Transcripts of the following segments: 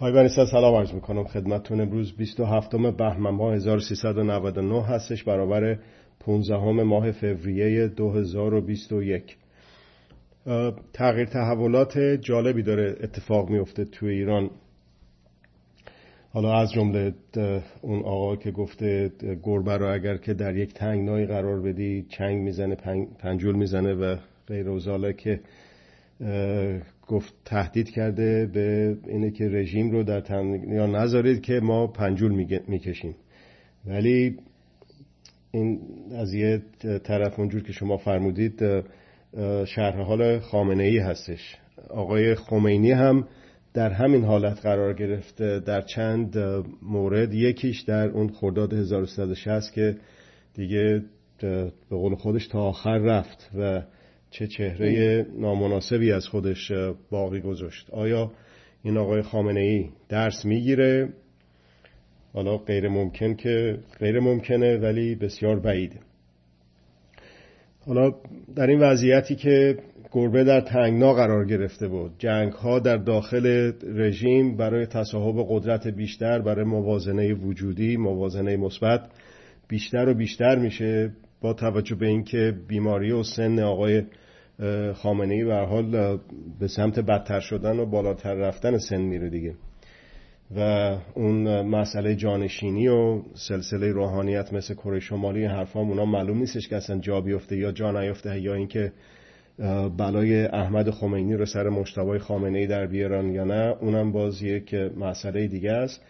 های بنیسا سلام عرض می‌کنم خدمتتون. امروز 27 بهمن ماه 1399 هستش برابر 15 ماه فوریه 2021 تغییر تحولات جالبی داره اتفاق میفته توی ایران. حالا از جمله اون آقا که گفته گربه رو اگر که در یک تنگنایی قرار بدی چنگ می‌زنه پنجول می‌زنه و غیر که گفت تهدید کرده به اینه که رژیم رو در تن... یا نذارید که ما پنجول می‌کشیم. ولی این از یه طرف اونجور که شما فرمودید شرح حال خامنه ای هستش. آقای خمینی هم در همین حالت قرار گرفته در چند مورد. یکیش در اون خرداد 1360 که دیگه به قول خودش تا آخر رفت و چه چهره نامناسبی از خودش باقی گذاشت. آیا این آقای خامنه ای درس می‌گیره؟ حالا غیر ممکن که غیر ممکنه ولی بسیار بعیده. حالا در این وضعیتی که گربه در تنگنا قرار گرفته بود جنگ ها در داخل رژیم برای تصاحب قدرت بیشتر برای موازنه وجودی موازنه مثبت بیشتر و بیشتر میشه با توجه به اینکه بیماری و سن آقای خامنه ای به حال به سمت بدتر شدن و بالاتر رفتن سن میره دیگه. و اون مسئله جانشینی و سلسله روحانیت مثل کره شمالی حرفا اونا معلوم نیستش که اصلا جا بیفته یا جا نیفته یا اینکه بلای احمد خمینی رو سر مشتبای خامنه ای در بیارن یا نه اونم باز یک مسئله دیگه است.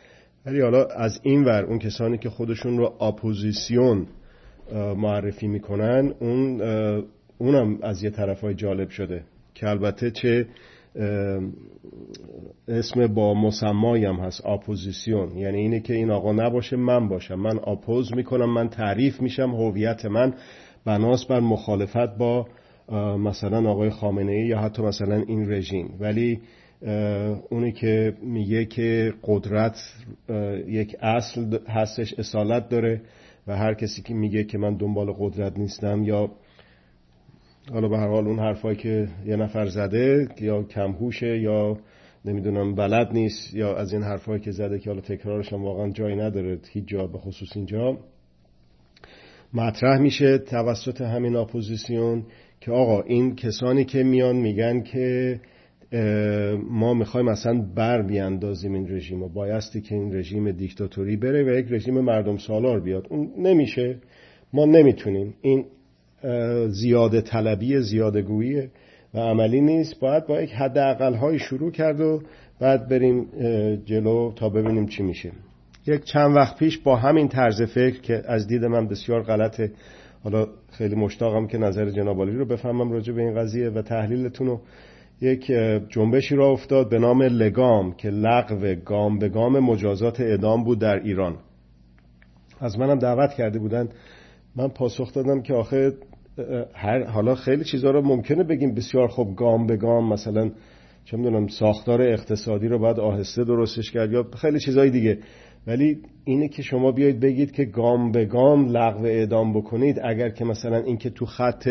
ولی حالا از این ور اون کسانی که خودشون رو اپوزیسیون معرفی می‌کنن اون اونم از یه طرف های جالب شده که البته چه اسم با مسمایی هم هست اپوزیسیون. یعنی اینه که این آقا نباشه من باشم. من oppose می‌کنم من تعریف میشم هویت من بناس بر مخالفت با مثلا آقای خامنه ای یا حتی مثلا این رژیم. ولی اونی که میگه که قدرت یک اصل هستش اصالت داره و هر کسی که میگه که من دنبال قدرت نیستم یا حالا به هر حال اون حرفایی که یه نفر زده یا کمهوشه یا نمی‌دونم بلد نیست یا از این حرفایی که زده که حالا تکرارش هم واقعا جایی نداره هیچ جا به خصوص اینجا مطرح میشه توسط همین اپوزیسیون که آقا این کسانی که میان میگن که ما می‌خوایم اصلا بر بیاندازیم این رژیم و بایستی که این رژیم دیکتاتوری بره و یک رژیم مردم سالار بیاد. اون نمیشه. ما نمی‌تونیم. این زیاده طلبی زیاده گویی و عملی نیست. باید با یک حد های شروع کرد و بعد بریم جلو تا ببینیم چی میشه. یک چند وقت پیش با همین طرز فکر که از دید من بسیار غلطه حالا خیلی مشتاقم که نظر جناب رو بفهمم راجع به این قضیه و تحلیلتون رو. یک جنبشی را افتاد به نام لگام که لغو گام به گام مجازات اعدام بود در ایران. از منم دعوت کرده بودن من پاسخ دادم که آخه هر حالا خیلی چیزها رو ممکنه بگیم. بسیار خوب گام به گام مثلا چه می‌دونم ساختار اقتصادی رو باید آهسته درستش کرد یا خیلی چیزهای دیگه. ولی اینه که شما بیاید بگید که گام به گام لغو اعدام بکنید. اگر که مثلا این که تو خط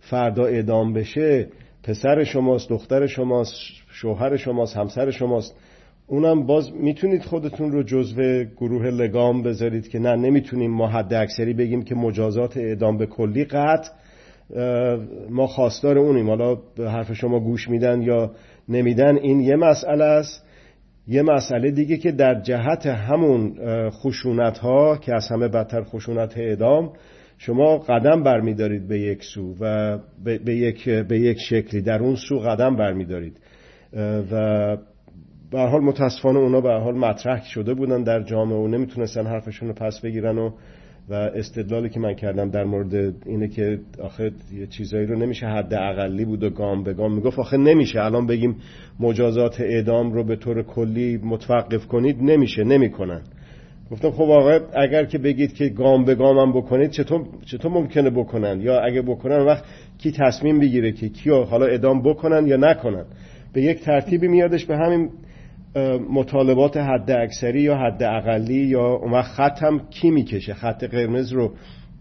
فردا اعدام بشه پسر شماست دختر شماست شوهر شماست همسر شماست اونم باز می‌تونید خودتون رو جزو گروه لگام بذارید که نه نمی‌تونیم ما حد اکثری بگیم که مجازات اعدام به کلی قطع ما خواستار اونیم. حالا به حرف شما گوش میدن یا نمیدن این یه مسئله است. یه مسئله دیگه که در جهت همون خشونت ها که از همه بدتر خشونت اعدام شما قدم برمیدارید به یک سو و به یک, به یک شکلی. در اون سو قدم برمیدارید. و به حال متاسفانه اونا به حال مطرح شده بودن در جامعه و نمی‌تونستن حرفشون رو پس بگیرن و و استدلالی که من کردم در مورد اینه که آخه یه چیزایی رو نمیشه حد اقلی بود و گام به گام می‌گفت. آخه نمیشه. الان بگیم مجازات اعدام رو به طور کلی متوقف کنید. نمیشه. نمی‌کنن. گفتم خب آقا اگر که بگید که گام به گام هم بکنید چطور, چطور ممکنه بکنن؟ یا اگه بکنن وقت کی تصمیم بگیره که کیو حالا اعدام بکنن یا نکنن؟ به یک ترتیبی میادش به همین مطالبات حد اکثری یا حد اقلی یا اون خط هم کی می‌کشه؟ خط قرمز رو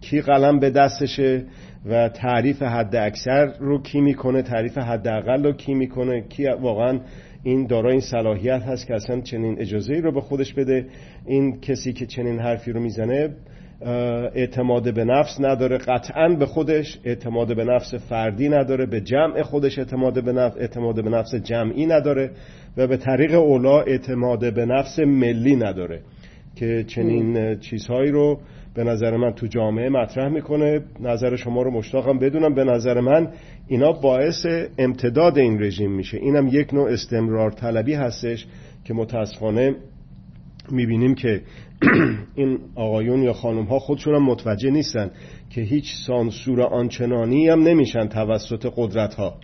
کی قلم به دستشه و تعریف حد اکثر رو کی می‌کنه؟ تعریف حد اقل رو کی می‌کنه؟ کی واقعا این دارای این صلاحیت هست که اصلا چنین اجازه ای رو به خودش بده؟ این کسی که چنین حرفی رو می‌زنه اعتماد به نفس نداره قطعا به خودش اعتماد به نفس فردی نداره به جمع خودش اعتماد به نفس اعتماد به نفس جمعی نداره. و به طریق اولا اعتماد به نفس ملی نداره که چنین چیزهایی رو به نظر من تو جامعه مطرح می‌کنه. نظر شما رو مشتاقم بدونم. به نظر من اینا باعث امتداد این رژیم میشه. اینم یک نوع استمرار طلبی هستش که متاسفانه می‌بینیم که این آقایون یا خانم ها خودشون هم متوجه نیستن که هیچ سانسور آنچنانی هم نمیشن توسط قدرت ها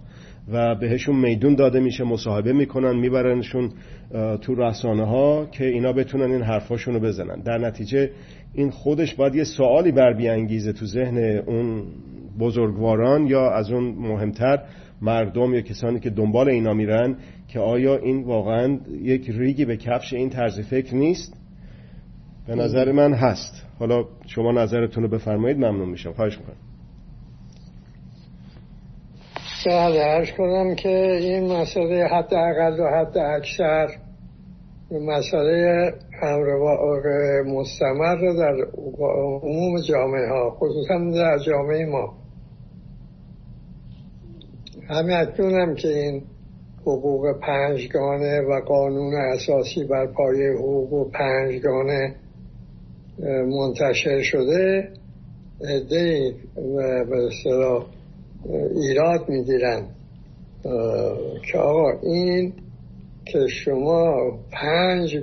و بهشون میدون داده میشه مصاحبه می‌کنن میبرنشون تو رسانه ها که اینا بتونن این حرفاشون رو بزنن. در نتیجه این خودش باید یه سوالی بر بیانگیزه تو ذهن اون بزرگواران یا از اون مهمتر مردم یا کسانی که دنبال اینا میرن که آیا این واقعا یک ریگی به کفش این طرز فکر نیست؟ به نظر من هست. حالا شما نظرتون رو بفرمایید ممنون میشم. خواهش می‌کنم. بله ارز کنم که این مسئله حد اقل و حد اکثر مسئله امر مستمر در عموم جامعه ها خصوصا در جامعه ما. همه هم که این حقوق پنجگانه و قانون اساسی بر پایه حقوق پنجگانه منتشر شده. عده به اصطلاح ایراد می‌گیرن. که آقا این که شما پنج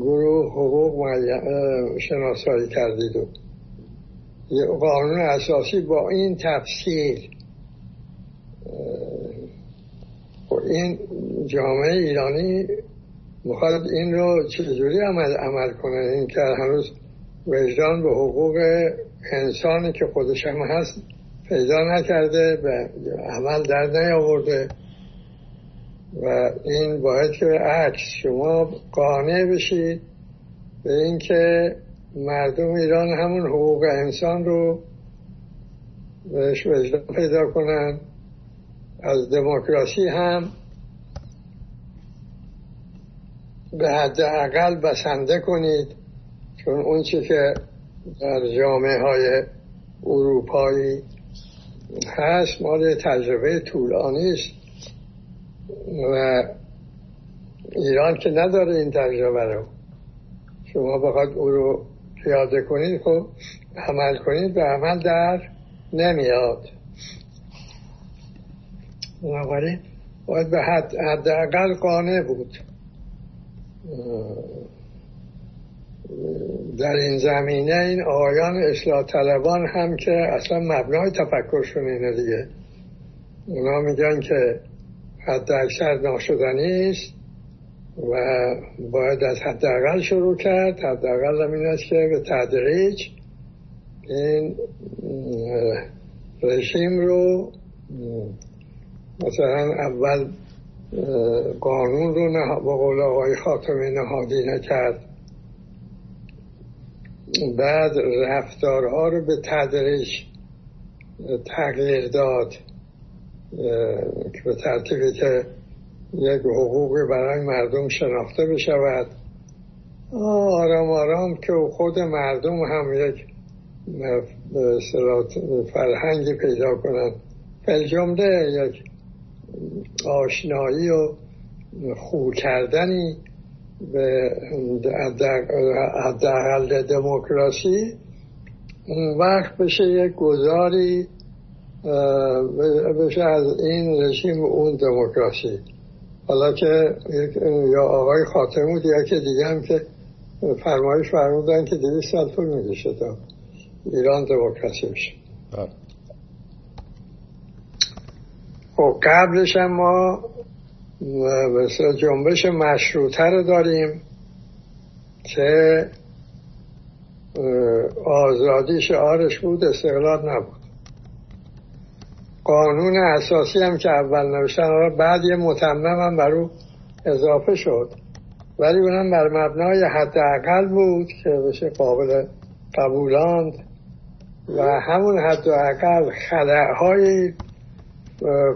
گروه حقوق شناسایی کردید و قانون اساسی با این تفصیل این جامعه ایرانی می‌خواد این رو چجوری عمل, عمل کنه؟ این که هنوز وجدان به حقوق انسانی که خودش هم هست پیدا نکرده به عمل در نیاورده. و این باید که عکس شما قانع بشید به اینکه مردم ایران همون حقوق انسان رو بهش وجدان پیدا کنن. از دموکراسی هم به حد اقل بسنده کنید. چون اون چی که در جامعه های اروپایی. هست مال تجربه طولانی است و ایران که نداره این تجربه رو. شما بخواد او رو پیاده کنید خب عمل کنید به عمل در نمیاد. بنابراین باید به حد حداقل قانع بود. در این زمینه این آقایان اصلاح طلبان هم که اصلا مبنای تفکرشون اینه دیگه. اونا میگن که حد اکثر ناشدنی است و باید از حداقل شروع کرد. حداقل هم این است که به تدریج این رژیم رو مثلا اول قانون رو به قول آقای خاتمی نهادی نکرد بعد رفتارها رو به تدریج تغییر داد به ترتیبی که یک حقوقی برای مردم شناخته بشود. آرام آرام که خود مردم هم یک فرهنگی پیدا کنند. جمله یک آشنایی و خو کردنی حداقل دموکراسی اون وقت بشه یک گذاری بشه از این رژیم اون دموکراسی حالا که یا آقای خاتمود یا که دیگه هم که فرمایش فرمودن که دیگه سال طول میگشه تا ایران دموکراسی میشه بله. خب قبلش هم ما مثل جنبش مشروطه رو داریم که آزادی شعارش بود استقلال نبود. قانون اساسی هم که اول نوشتن بعد یه متمم هم بر او اضافه شد. ولی اونم بر مبنای حداقل بود که بشه قابل قبولاند و همون حداقل خلعهای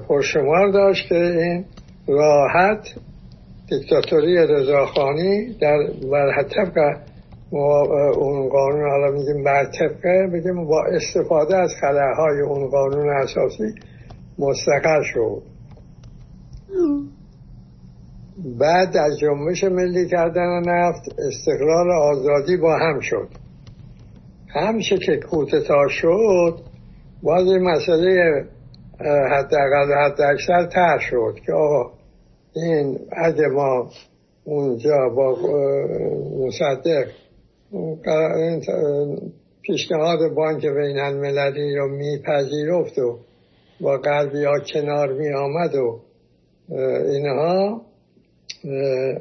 پرشمار داشت که این راحت دیکتاتوری رضاخانی در بر طبق اون قانون حالا میگیم بر طبقه بگیم با استفاده از خلاهای اون قانون اساسی مستقر شد. بعد از جنبش ملی کردن نفت استقلال آزادی با هم شد. همشه که کوتتا شد باز این مسئله حداقل حد اکثر تر شد که آقا این اگه ما اونجا با مصدق پیشنهاد بانک بین المللی رو میپذیرفت و با قلبی ها کنار می آمد و اینها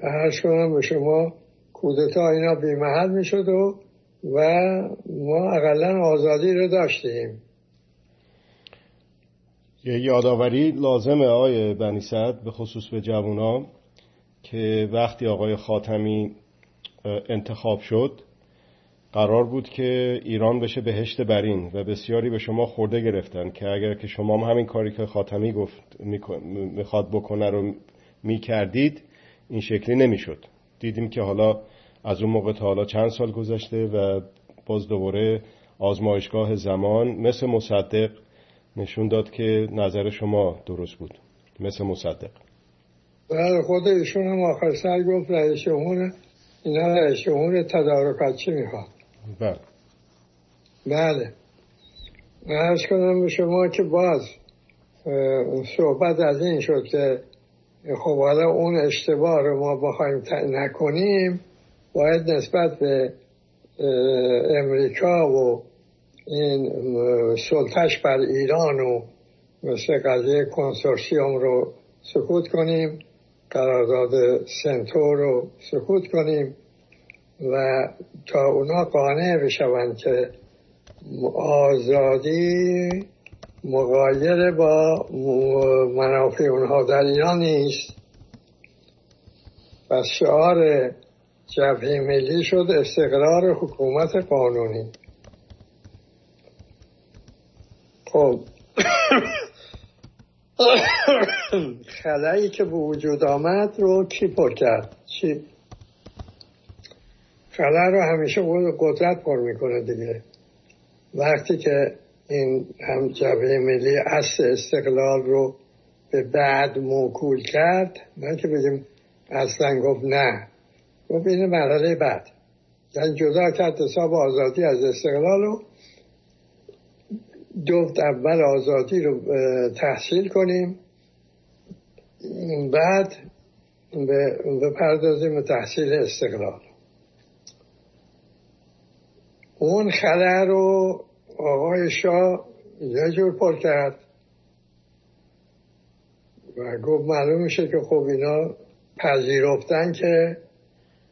هر کنم به شما کودتا اینا بیمحل می شد و و ما اقلا آزادی رو داشتیم. یه یادآوری لازمه آقای بنیصد به خصوص به جوونا که وقتی آقای خاتمی انتخاب شد قرار بود که ایران بشه بهشت برین و بسیاری به شما خورده گرفتن که اگر که شما هم همین کاری که خاتمی گفت می‌خواد بکنه رو می‌کردید این شکلی نمی‌شد. دیدیم که حالا از اون موقع تا حالا چند سال گذشته و باز دوباره آزمایشگاه زمان مثل مصدق نشون داد که نظر شما درست بود مثل مصدق. بله خود ایشون هم آخر سر گفت رئیس جمهور اینا رئیس جمهور تدارکات چی می‌خواد؟ بله. بله. ارز کنم به شما که باز صحبت از این شد که خب حالا اون اشتباه رو ما بخوایم نکنیم باید نسبت به امریکا و این سلطش بر ایران و مثل قضیه کنسورسیوم رو سکوت کنیم قرارداد سنتور رو سکوت کنیم و تا اونا قانع بشوند که آزادی مقایر با منافع اونها در ایران نیست. و شعار جبهه ملی شد استقرار حکومت قانونی. خب. خلایی که به وجود آمد رو کی پر کرد؟ چی؟ خلا رو همیشه قدرت پر می‌کنه دیگه. وقتی که این هم جبهه ملی اصل استقلال رو به بعد موکول کرد نه که بگیم اصلا گفت نه. گفت این مرحله بعد. یعنی جدا کرد حساب آزادی از استقلال رو دوفت اول آزادی رو تحصیل کنیم. بعد به پردازیم تحصیل استقلال. اون خلع رو آقای شاه یه جور پر کرد و گفت معلوم میشه که خب اینا پذیرفتن که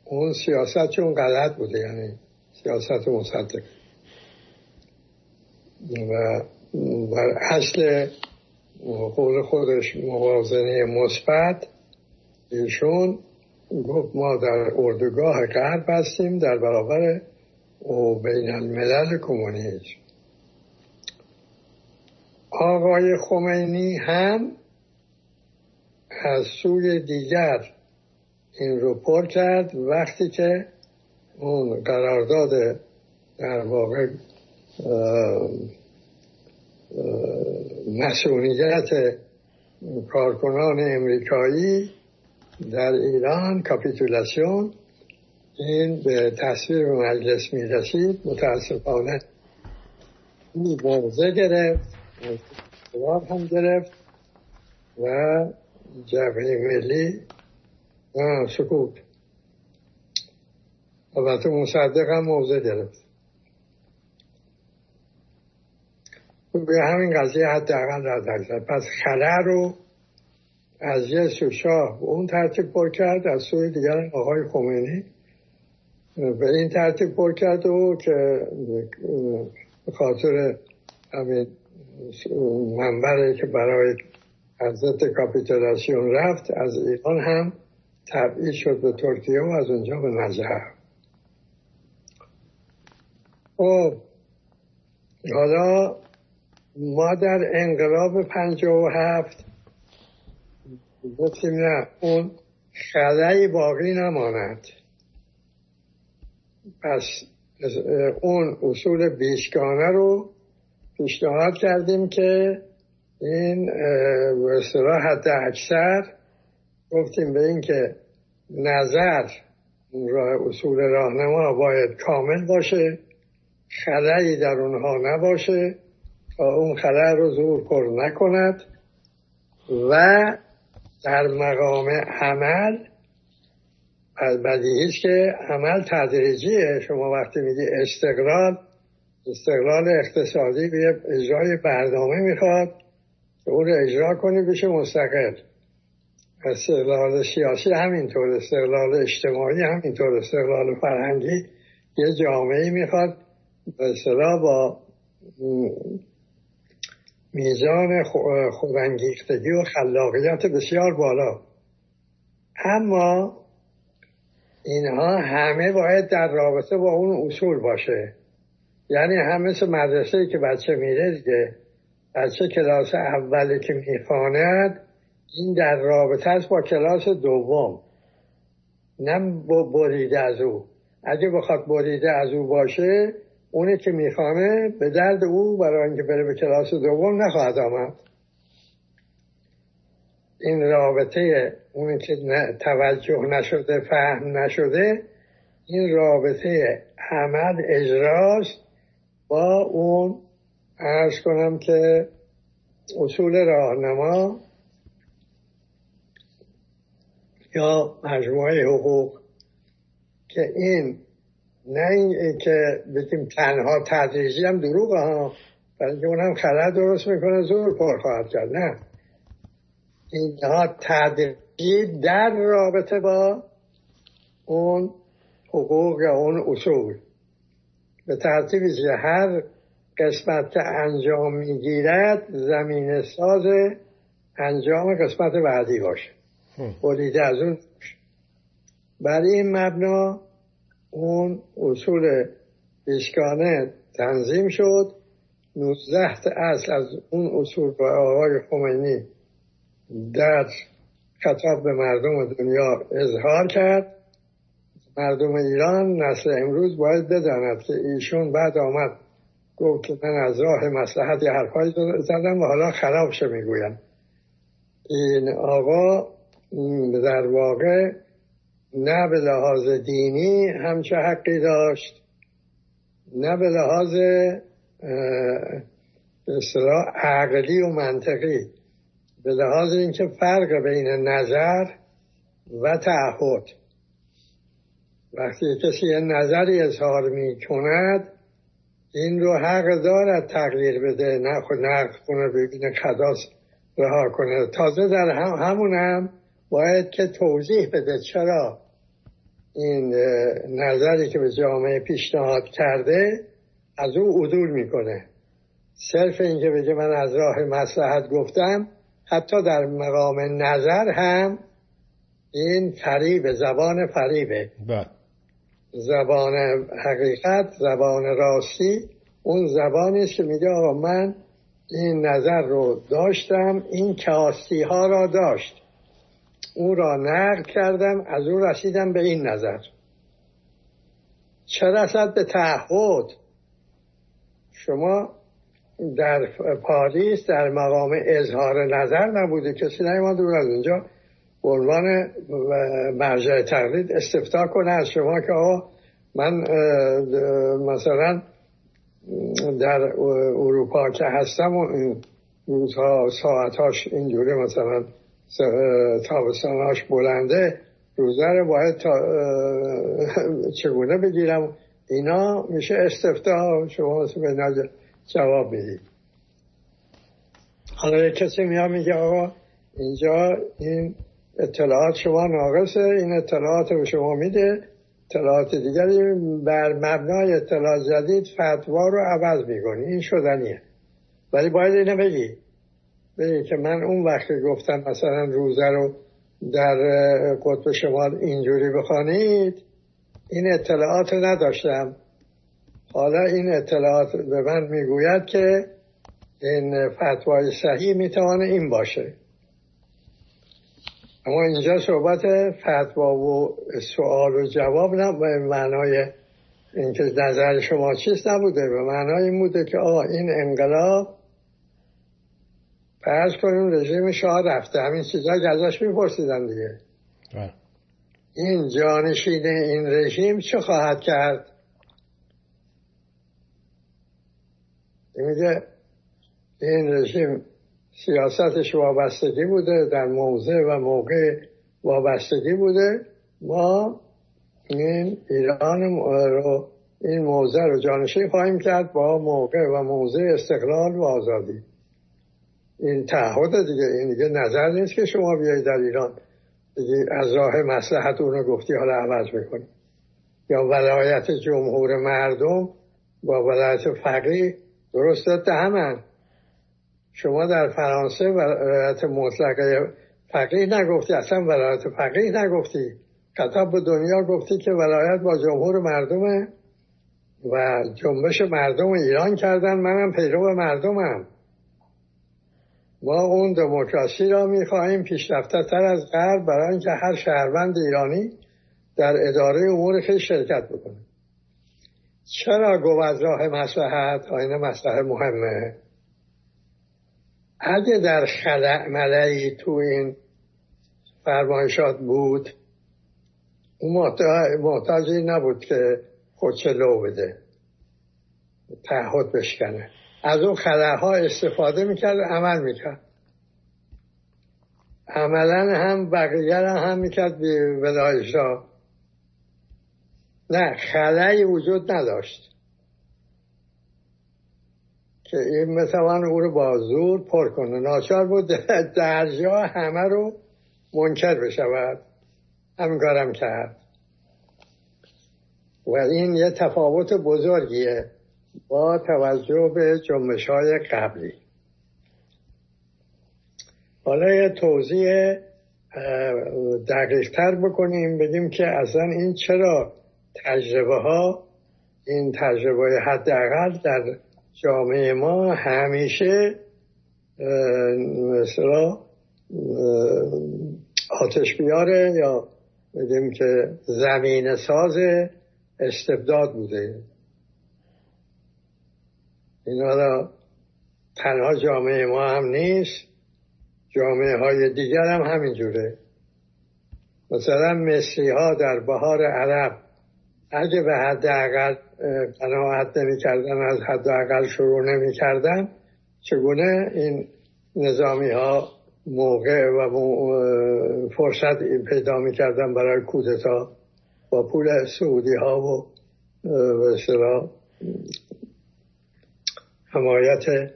اون سیاست چون غلط بوده یعنی سیاست مصدق. و بر اصل قول خودش موازنه مثبت ایشون گفت ما در اردوگاه غرب هستیم در برابر و بین الملل کمونیسم. آقای خمینی هم از سوی دیگر این رو پر کرد وقتی که اون قرارداد در واقع مسئولیت کارکنان امریکایی در ایران کاپیتولاسیون این به تصویر مجلس می رسید متاسفانه موضع گرفت جواب هم گرفت و جبهه ملی سکوت. البته مصدق هم موضع گرفت. به همین قضیه حداقل رد پس خلع رو از یه سوشاه اون ترتیب پر کرد از سوی دیگر آقای خمینی به این ترتیب پر کرد و که به خاطر همین منبره که برای حضرت کاپیتولاسیون رفت از ایران هم تبعید شد به ترکیه و از اونجا به نجف خب حالا ما در انقلاب پنجاه و هفت گفتیم نه اون خلایی باقی نماند. پس اون اصول بیشگانه رو پیشنهاد کردیم که این به اصطلاح حد اکثر گفتیم به اینکه نظر راه اصول راهنما باید کامل باشه خلایی در اونها نباشه. اون خلای رو زور پر نکند و در مقام عمل بدیهی است که عمل تدریجیه. شما وقتی میگی استقلال استقلال اقتصادی به اجرای برنامه می‌خواد که اون رو اجرا کنی بشه مستقل. استقلال سیاسی همینطور استقلال اجتماعی همینطور استقلال فرهنگی یه جامعه می‌خواد. به با میزان خودانگیختگی و خلاقیت بسیار بالا. اما اینها همه باید در رابطه با اون اصول باشه. یعنی همه مثل مدرسه که بچه میره دیگه بچه کلاس اولی که می‌خواند این در رابطه است با کلاس دوم. نه بریده از او. اگه بخواد بریده از او باشه اونی که می‌خوانه به درد او برای اینکه بره به کلاس دوم نخواهد آمد. این رابطه اونی که توجه نشده فهم نشده این رابطه عمل اجراست با اون ارز کنم که اصول راهنما یا مجموعه حقوق که این نه این که بگیم تنها تدریجی هم دروغ ها بلکه اون هم خلط درست می‌کنه زور پر خواهد کرد. نه. اینها تدریجی در رابطه با اون حقوق یا اون اصول. به ترتیبی که هر قسمت که انجام می‌گیرد زمین ساز انجام قسمت بعدی باشه. بریده از اون برای این مبنا اون اصول اشکانه تنظیم شد. 19 اصل از اون اصول با آقای خمینی در خطاب به مردم دنیا اظهار کرد. مردم ایران نسل امروز باید بداند که ایشون بعد آمد گفت که من از راه مسلحت حرفایی زدم و حالا خرابشه می‌گویم. این آقا در واقع نه به لحاظ دینی همچه حقی داشت نه به لحاظ عقلی و منطقی به لحاظ اینکه فرق بین نظر و تعهد. وقتی کسی یه نظری اظهار می کند این رو حق دارد تغییر بده نه خود نقد کنه ببینه خداس رها کنه. تازه در هم همون هم باید که توضیح بده چرا این نظری که به جامعه پیشنهاد کرده از او عدول می‌کنه. صرف اینکه بگه من از راه مسلحت گفتم حتی در مقام نظر هم این فریب زبان فریبه. بله. زبان حقیقت زبان راستی اون زبانی است که میگه آقا من این نظر رو داشتم این کاستی ها را داشت. او را نقل کردم از او رسیدم به این نظر. چه رسد به تعهد؟ شما در پاریس در مقام اظهار نظر نبوده. کسی نیومد از اونجا به عنوان مرجع تقلید استفتا کنه. از شما که آقا من مثلا در اروپا که هستم و این روزها ساعتاش اینجوری مثلا تابستاناش بلنده روزه رو باید تا چگونه بگیرم؟ اینا میشه استفتا شما به جواب می‌دید حالا کسی میاد میگه آقا اینجا این اطلاعات شما ناقصه این اطلاعات رو شما میده اطلاعات دیگری بر مبنای اطلاعات جدید فتوا رو عوض می‌کنی. این شدنیه. ولی باید اینو بگی. بگی که من اون وقت گفتم مثلا روزه رو در قطب شمال اینجوری بخوانید این اطلاعات نداشتم. حالا این اطلاعات به من می‌گوید که این فتوای صحیح می‌توانه این باشه. اما اینجا صحبت فتوا و سوال و جواب نه به معنای اینکه نظر شما چیست نبوده. به معنای این بوده که آقا این انقلاب فرض کنیم رژیم شاه رفته. همین چیزا که ازش میپرسیدن دیگه. بله. این جانشین این رژیم چه خواهد کرد؟ میگه این رژیم سیاستش وابستگی بوده در موضع و موقع وابستگی بوده. ما این ایران رو این موضع رو جانشین خواهیم کرد با موقع و موضع استقلال و آزادی. این تعهد دیگه این دیگه نظر نیست که شما بیایید در ایران دیگه از راه مسلحت اون رو گفتی حالا عوض می‌کنی. یا ولایت جمهور مردم با ولایت فقیه درست همن. شما در فرانسه ولایت مطلقه فقیه نگفتی اصلا ولایت فقیه نگفتی. خطاب به دنیا گفتی که ولایت با جمهور مردمه و جنبش مردم ایران کردن منم پیرو مردمم. ما اون دموکراسی را می‌خواهیم پیشرفته تر از غرب برای اینکه هر شهروند ایرانی در اداره امور خیلی شرکت بکنه. چرا گفت راه مسلحت آینه مسلحه مهمه؟ اگه در خلع ملعی تو این فرمایشات بود اون محتاجی نبود که خودچه لو بده تعهد بشکنه. از اون ها استفاده می‌کرد عمل می‌کرد. عملا هم بقیه هم می‌کرد به ولایش نه خلایی وجود نداشت. که این مثلا او رو با زور پر کنه. ناچار بود درجا همه رو منکر بشود. همین کارم کرد. و این یه تفاوت بزرگیه. با توجه به جنبش های قبلی. حالا یه توضیح دقیقتر بکنیم بگیم که اصلا این چرا تجربه ها این تجربه حداقل در جامعه ما همیشه مثلا آتش بیاره یا بگیم که زمین ساز استبداد بوده. این را تنها جامعه ما هم نیست جامعه های دیگر هم همینجوره. مثلا مصری ها در بهار عرب اگه به حد اقل قناعت نمی کردن از حد اقل شروع نمی کردن چگونه این نظامی ها موقع و فرصت پیدا می کردن برای کودتا با پول سعودی ها و به حمایت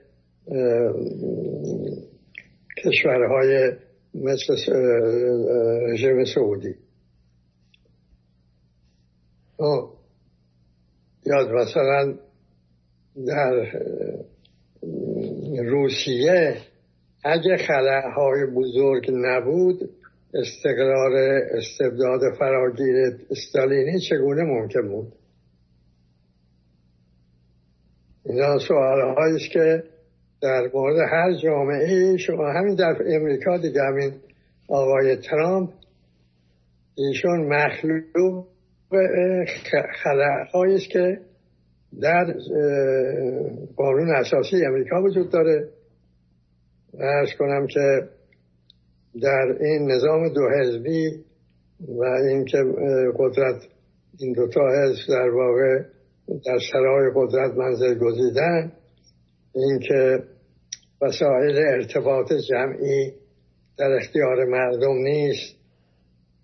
کشورهای مثل رژیم سعودی. یاد مثلا در روسیه اگه خلاهای بزرگ نبود استقرار استبداد فراگیر استالینی چگونه ممکن بود؟ اینا سوال است که در مورد هر جامعه شما همین در امریکا دیگه همین آقای ترامپ ایشون مخلوق خلاهایی است که در قانون اساسی امریکا وجود داره. ارز کنم که در این نظام دو حزبی و اینکه قدرت این دوتا حزب در واقع در سرای قدرت منزل گزیدن اینکه وسایل ارتباط جمعی در اختیار مردم نیست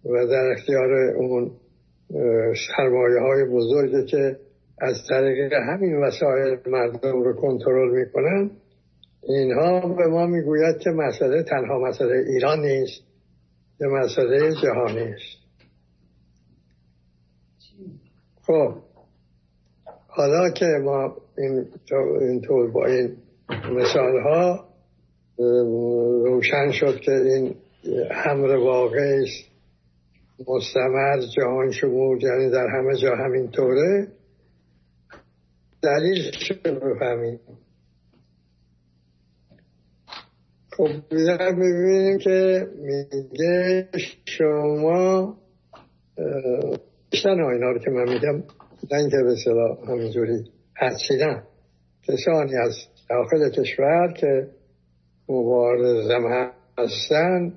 و در اختیار اون سرمایه های بزرگی که از طریق همین وسایل مردم رو کنترل می‌کنن اینها به ما می‌گوید که مسئله تنها مسئله ایران نیست یه مسئله جهانی است خب. حالا که ما این اینطور با این مثال ها روشن شد که این امر واقعی است. مستمر جهان شمول یعنی در همه جا همین طوره. دلیل رو بفهمیم؟ خب ببینیم که میگه شما بیشتر اینا رو که من میگم. نه اینکه به صلاح همینجوری حدسیدن کسانی از داخل کشور که مبارزم هستن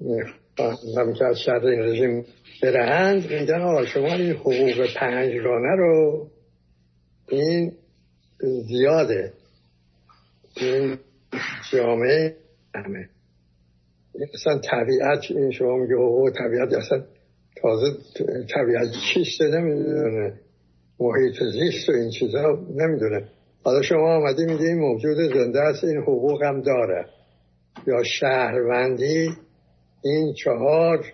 می‌خواهم که از شر این رژیم برهند میگن آقا شما این حقوق پنجگانه رو این زیاده. این جامعه همه. اصلا طبیعت این شما میگه حقوق طبیعت اصلا تازه طبیعت چیست نمی‌دونه محیط زیست و این چیزا نمی‌دونه. حالا شما آمدی میگه این موجود زنده است این حقوق هم داره. یا شهروندی این چهار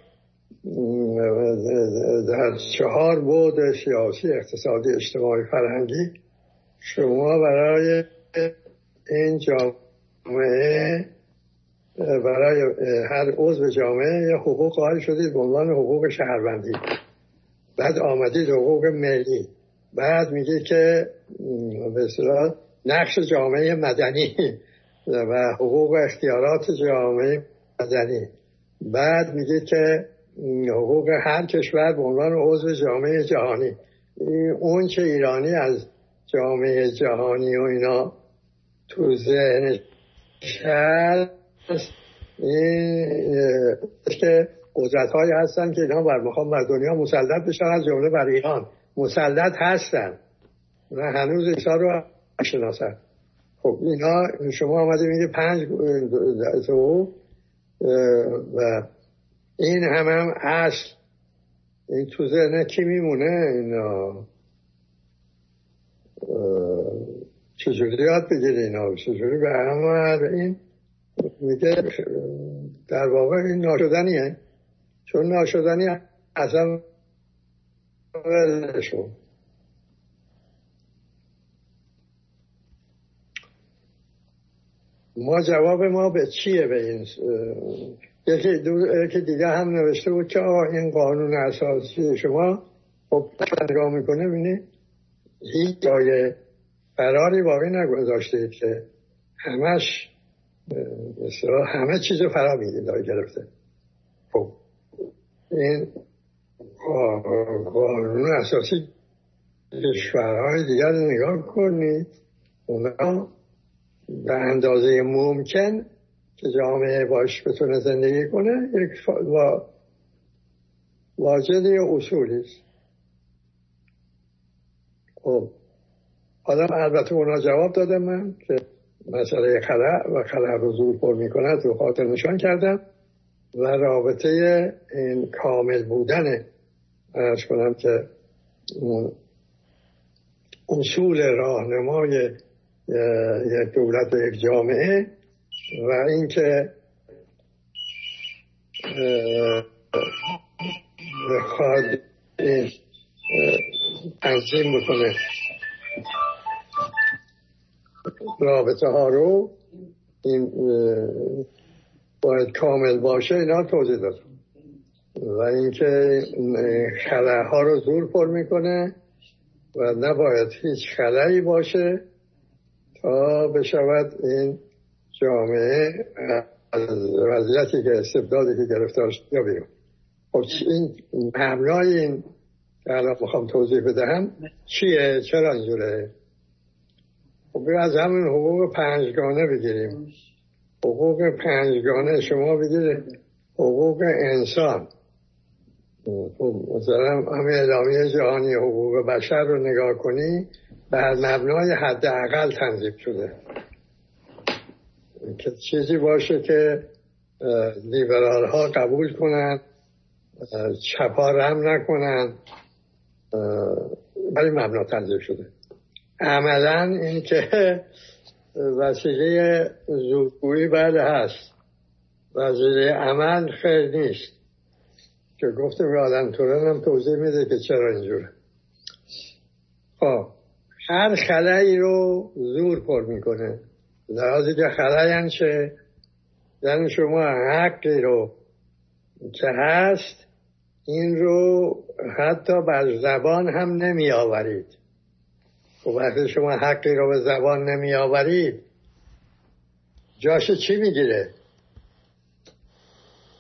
در چهار بود سیاسی اقتصادی اجتماعی فرهنگی شما برای این جامعه برای هر عضو جامعه یه حقوق قائل شدید به عنوان حقوق شهروندی. بعد آمدید حقوق ملی. بعد میگه که به نقش جامعه مدنی و حقوق اختیارات جامعه مدنی. بعد میگه که حقوق هر کشور به عنوان عضو جامعه جهانی. اون چه ایرانی از جامعه جهانی و اینا تو ذهن این که قدرت هایی هستن که اینا بر بر دنیا مسلط بشن از جمله بر ایران. مسلط هستن. و هنوز ایسا رو شناسن خب اینا شما آمده میگه پنج تو و این هم هم اصل این تو ذهن کی میمونه اینا؟ چجوری یاد بگیره اینا؟ چجوری به همه این میگه در واقع این ناشدنیه. چون ناشدنی اصلا ما جواب ما به چیه به این یکی دیگه هم نوشته بود که این قانون اساسی شما خب نگاه می‌کنه بینی هیچ جای فراری باقی نگذاشته که همش مثلا همه چیز فرا میگه گرفته. خب این قانون اساسی کشورهای دیگر نگاه کنید. اونا به اندازه ممکن که جامعه باش بتونه زندگی کنه یک واجد اصولی است. خب حالا البته اونا جواب دادم من که مسئله خلع و خلع رو زور پر می‌کند رو خاطر نشان کردم و رابطه این کامل بودن ارز کنم که اصول راهنمای یک دولت و یک جامعه و اینکه بخواد تنظیم بکنه. رابطه ها رو این باید کامل باشه اینا توضیح داد و اینکه ها رو زور پر می‌کنه و نباید هیچ خلایی باشه تا بشود این جامعه از وضعیتی که استبدادی که گرفتار یا بیرون. خب این مبنای این که الان می‌خوام توضیح بدهم چیه؟ چرا اینجوره؟ خب از همین حقوق پنجگانه بگیریم. حقوق پنجگانه شما بگیرید. حقوق انسان. خب مثلا همه اعلامیه جهانی حقوق بشر رو نگاه کنی بر مبنای حداقل تنظیم شده. که چیزی باشه که لیبرال ها قبول کنن چپا رم نکنن ولی مبنا تنظیم شده. عملا این که وسیله زودگویی بله هست. وسیله عمل خیلی نیست. که گفتم آدم تورن هم توضیح میده که چرا اینجوره. خب هر خلایی رو زور پر می‌کنه. لحاظی که خلایی چه؟ یعنی شما حقی رو که هست این رو حتی بر زبان هم نمی آورید و خب وقتی شما حقی رو به زبان نمی آورید جاش چی می‌گیره؟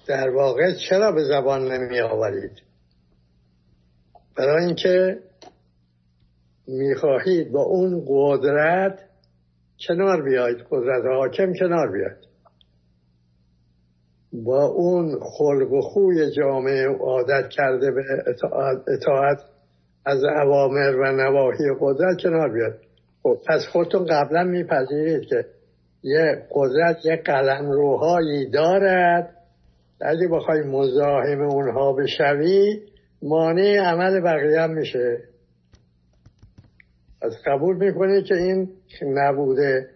در واقع چرا به زبان نمی آورید برای اینکه می‌خواهید با اون قدرت کنار بیاید قدرت حاکم کنار بیاید. با اون خلق و خوی جامعه عادت کرده به اطاعت از عوامر و نواحی قدرت کنار بیاد خب پس خودتون قبلا میپذیرید که یه قدرت یه قلم روهایی دارد اگه بخوای مزاحم اونها بشوی مانع عمل بقیه هم میشه. از قبول می‌کنه که این نبوده.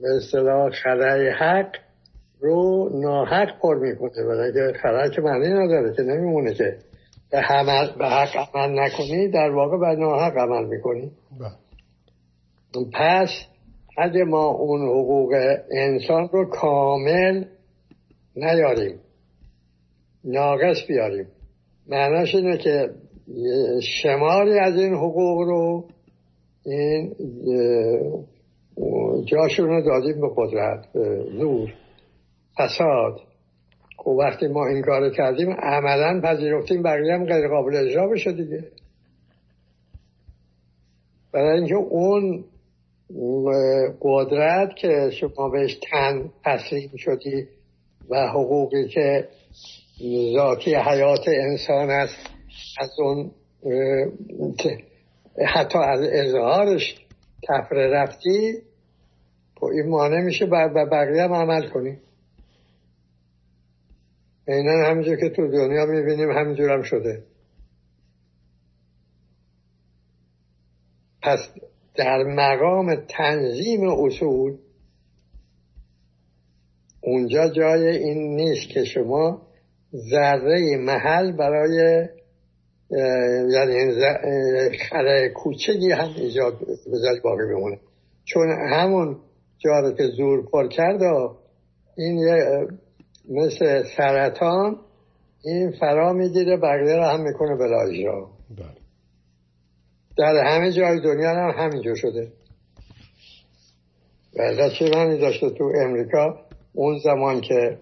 به اصطلاح خلای حق رو ناحق پر می‌کنه. برای که خلای که معنی نداره که نمیمونه که. به, به حق عمل نکنی در واقع به ناحق عمل می‌کنی. بله. پس اگه ما اون حقوق انسان رو کامل نیاریم ناقص بیاریم. معناش اینه که شماری از این حقوق رو این جاشون رو دادیم به قدرت نور فساد. خب وقتی ما این کار کردیم عملا پذیرفتیم بقیه هم غیر قابل اجرا بشه دیگه. برای اینکه اون قدرت که شما بهش تن تسلیم شدی و حقوقی که ذاتی حیات انسان است از اون حتی از اظهارش تفره رفتی خب این مانع میشه به بقیه هم عمل کنی. اینا همینجور که تو دنیا می‌بینیم همینجور هم شده. پس در مقام تنظیم اصول اونجا جای این نیست که شما ذره محل برای یعنی خلای کوچگی هم ایجاد بذاری باقی بمونه. چون همون جا رو که زور پر کرد این یه مثل سرطان این فرا می‌گیره بقیه رو هم می‌کنه بلا اجرا بله. در همه جای دنیا هم همینجور شده. و چه معنی داشته تو امریکا اون زمان که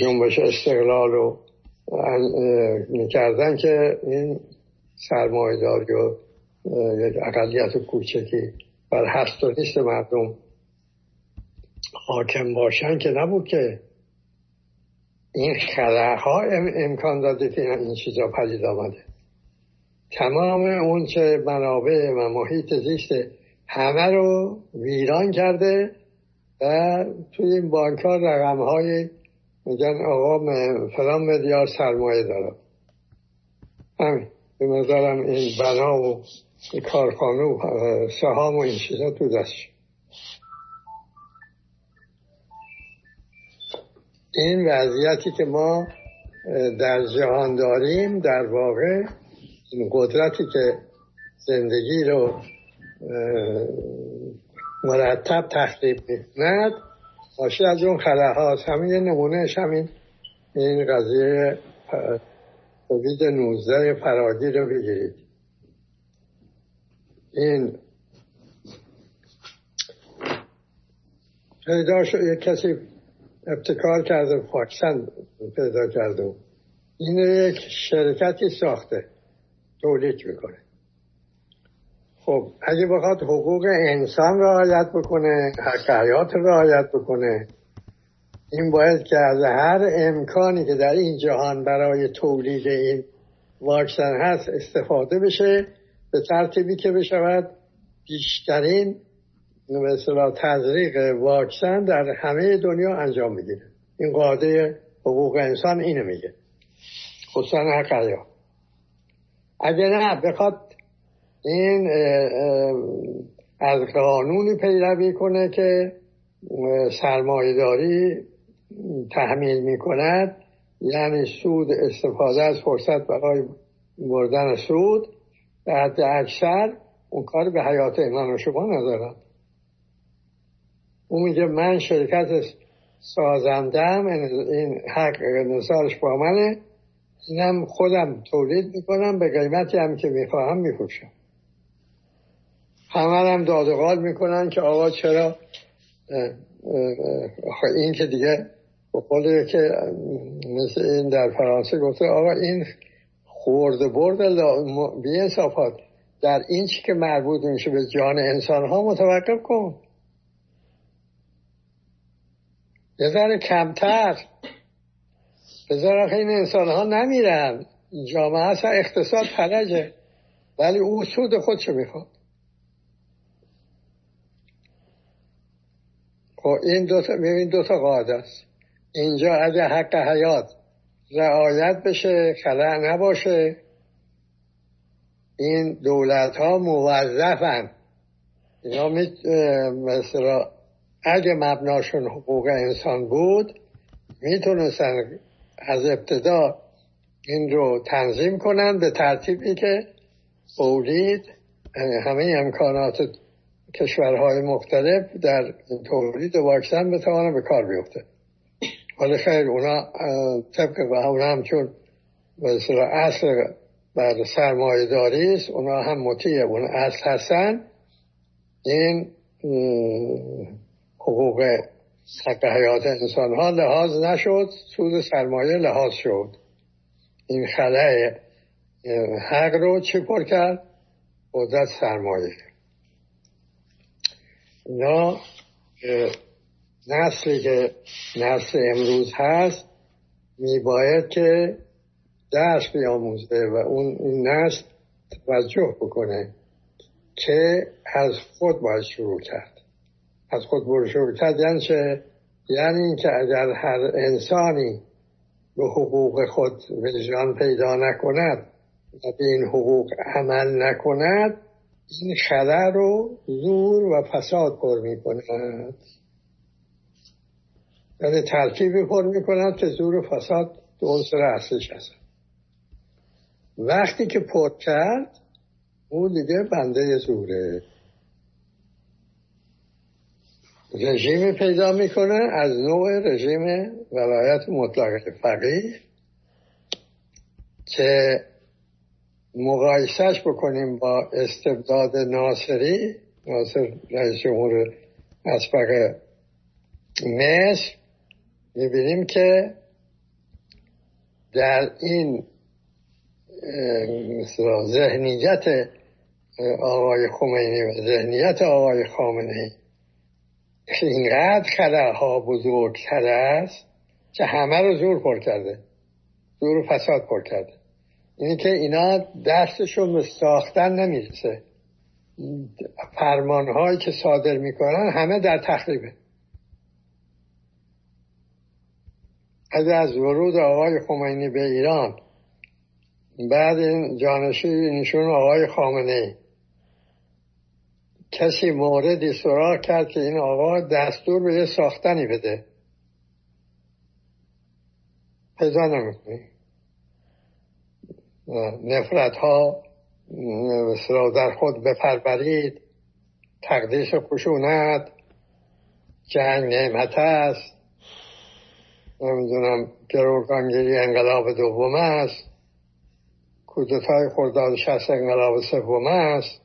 جنبش استقلال رو می‌کردن که این سرمایداری و یک اقلیت کوچکی بر هست و نیست مردم حاکم باشن که نبود که این خلاها امکان داده که این چیزا پدید آمده. تمام اون چه منابع و محیط زیست همه رو ویران کرده و توی این بانک ها رقم های میگن آقا فلان ملیار سرمایه دارم. همین. به نظرم این بنا و کارخانه و سهام و این چیزا تو دستش این وضعیتی که ما در جهان داریم در واقع این قدرتی که زندگی رو مرتب تخریب می‌کند. باشی از اون خلاها هاست همین نمونهش همین این قضیه کووید 19 فراگیر رو بگیرید. این پیدا شد یک کسی ابتکار کرده واکسن پیدا کرده. این یک شرکتی ساخته تولید می‌کنه. خب اگه بخواد حقوق انسان رعایت بکنه حق حیات رعایت بکنه این باید که از هر امکانی که در این جهان برای تولید این واکسن هست استفاده بشه به ترتیبی که بشود بیشترین مثلا تزریق واکسن در همه دنیا انجام می‌گیره. این قاعده حقوق انسان اینو میگه. خصوصا حق اگر نه بخواد این از قانونی پیروی کنه که سرمایهداری تحمیل می کند یعنی سود استفاده از فرصت برای بردن سود. به حد اکثر اون کار به حیات ایمان و شما ندارد اون میگه من شرکت سازندم این حق نظارش با منه. اینم خودم تولید می‌کنم به قیمتی هم که می‌خواهم میفروشم. همه هم دادقال می‌کنن که آقا چرا این که دیگه به که مثل این در فرانسه گفته آقا این خورده برد بی انصافات. در این چی که مربوط میشه به جان انسان ها متوقف کن. یه ذره کمتر. بذار این انسان ها نمیرن. جامعه اصلا اقتصاد فلجه ولی او سود خودشو می‌خواد. خب این دو تا ببین دو تا قاعده است. اینجا اگه حق حیات رعایت بشه خلع نباشه. این دولت ها موظفن. اینا مثلا اگه مبناشون حقوق انسان بود می‌تونستن از ابتدا این رو تنظیم کنن به ترتیبی که تولید همه امکانات کشورهای مختلف در تولید واکسن بتوانه به کار بیفته ولی خیر اونا طبق و اونا هم چون مثلا اصل بر سرمایه داری است اونا هم مطیع اون اصل هستن. این حقوق حق حیات انسان ها لحاظ نشد سود سرمایه لحاظ شد. این خلای حق رو چی پر کرد؟ قدرت سرمایه. اینا نسلی که نسل امروز هست میباید که درس بیاموزه و اون این نسل توجه بکنه که از خود باید شروع کرد. از خود برو شروع کرد یعنی چه؟ یعنی اینکه اگر هر انسانی به حقوق خود وجدان پیدا نکند و به این حقوق عمل نکند این خلع رو زور و فساد پر می کند یعنی ترکیبی پر می کند که زور و فساد دو عنصر اصلش هست. وقتی که پر کرد اون دیگه بنده زوره. رژیم پیدا می‌کنه از نوع رژیم ولایت مطلق فقیه که مقایسش بکنیم با استبداد ناصری ناصر رئیس جمهور اسبق مصر. می‌بینیم که در این ذهنیت آقای خمینی و ذهنیت آقای خامنه اینقدر ها بزرگتر است که همه رو زور پر کرده زور فساد پر کرده. اینی که اینا دستشون به ساختن نمی‌رسه. فرمان هایی که صادر می‌کنن همه در تخریبه. از از ورود آقای خمینی به ایران بعد این جانشینشون آقای خامنه کسی موردی سراغ کرد که این آقا دستور به ساختنی بده. پیدا نمی‌کنی نفرت ها در خود بپرورید. تقدیس خشونت. جنگ نعمت است. نمی‌دونم گروگانگیری انقلاب دوم است. کودتای خرداد شست انقلاب سوم است.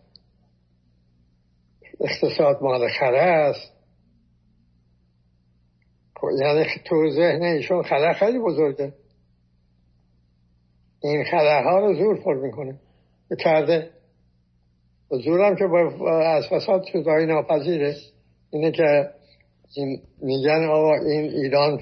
اقتصاد مال خره است. خب، یعنی تو ذهن ایشون خره خیلی بزرگه. این خره ها رو زور پر می‌کنه. کرده زورم که از فساد شدایی ناپذیره. اینه که این میگن آقا این ایران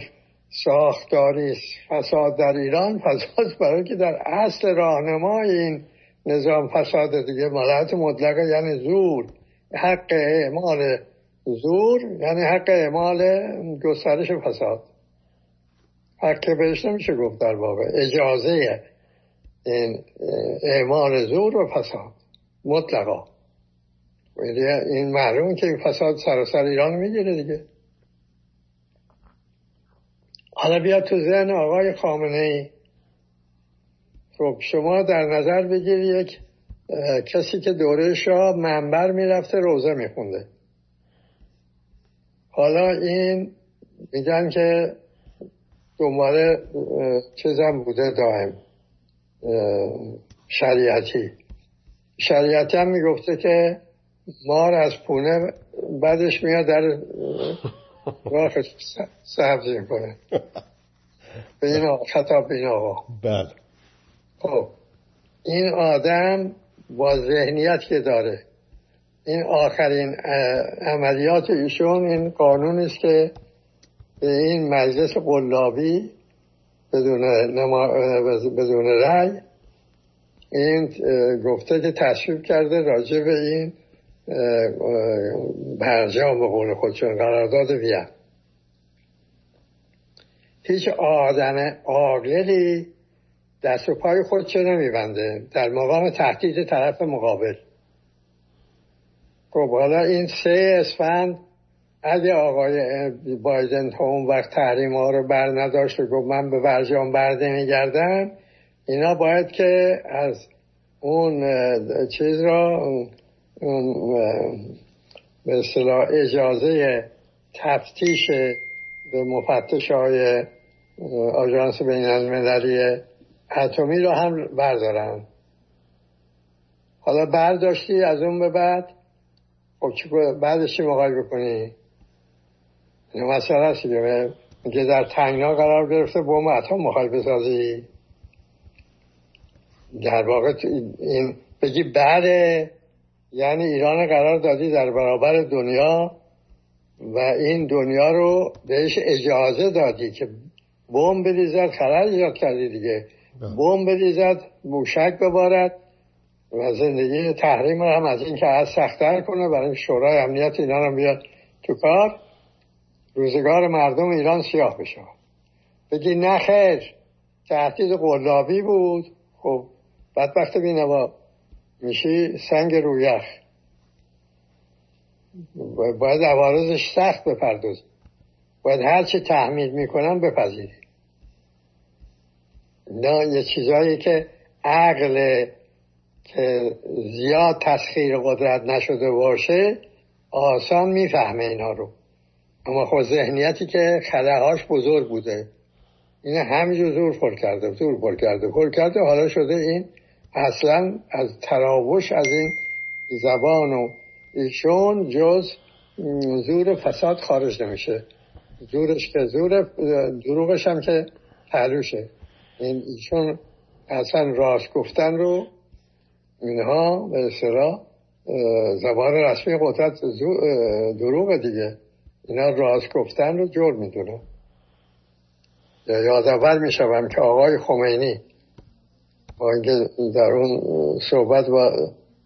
ساختاری فساد در ایران فساد برای که در اصل راهنمای این نظام فساد دیگه مالت مطلقه یعنی زور. حق اعمال زور یعنی حق اعمال گسترش فساد. حق بهش نمیشه گفت در واقع. اجازه اعمال زور و فساد مطلقا. این معلوم که فساد سراسر ایران می‌گیره دیگه. حالا بیا تو ذهن آقای خامنه ای خب شما در نظر بگیر یک کسی که دوره شاه منبر می‌رفته روزه میخونده. حالا این میگن که دنبال چیزم بوده دائم. شریعتی. شریعتی هم می‌گفته که مار از پونه بعدش میاد در راه سبز می‌کنه. به این خطاب این آقا. بله. خب این آدم با ذهنیت که داره این آخرین عملیات ایشون این قانون است که به این مجلس قلابی بدون, بدون رأی. این گفته که تصویب کرده راجع به این برجام به قول خودشون قرارداد ویم هیچ آدم عاقلی دست و پای خودشو نمیبنده؟ در مقام تهدید طرف مقابل. خب حالا این سه اسفند اگه آقای بایدن تا اون وقت تحریم ها رو بر نداشت و گفت من به برجام برده میگردم اینا باید که از اون چیز را اون به اصطلاح اجازه تفتیش به مفتش های آژانس بین المللی اتمی رو هم بردارن حالا برداشتی از اون به بعد خب بعدش چی مقای بکنی مسئله است که در تنگنا قرار گرفته بوم اتم مخوای بسازی در واقع این بگی بله یعنی ایران قرار دادی در برابر دنیا و این دنیا رو بهش اجازه دادی که بمب بریزد خلل ایجاد کردی دیگه. بله. بمب بریزد موشک ببارد و زندگی تحریم رو هم از این که از سختتر کنه برای شورای امنیت اینا رو بیاد تو کار. روزگار مردم ایران سیاه بشه. بگی نه خیر تهدید قلابی بود. خب بدبخت بینوا میشی سنگ رویخ باید عوارضش سخت بپردازی. باید هر چه تحمیل می‌کنن بپذیری. نه یه چیزایی که عقل که زیاد تسخیر قدرت نشده باشه آسان می‌فهمه اینا رو. اما خود ذهنیتی که خلاهاش بزرگ بوده. این همینجور زور پر کرده زور پر کرده پر کرده. حالا شده این اصلا از تراوش از این زبان و ایشون جز زور فساد خارج نمیشه. زورش که زور دروغش هم که تلوشه این ایشون اصلا راست گفتن رو اینها به اصطلاح زبان رسمی قدرت دروغ دیگه. اینا راست گفتن رو جور می‌دونه. یادآور می‌شوم که آقای خمینی با اینکه در اون صحبت با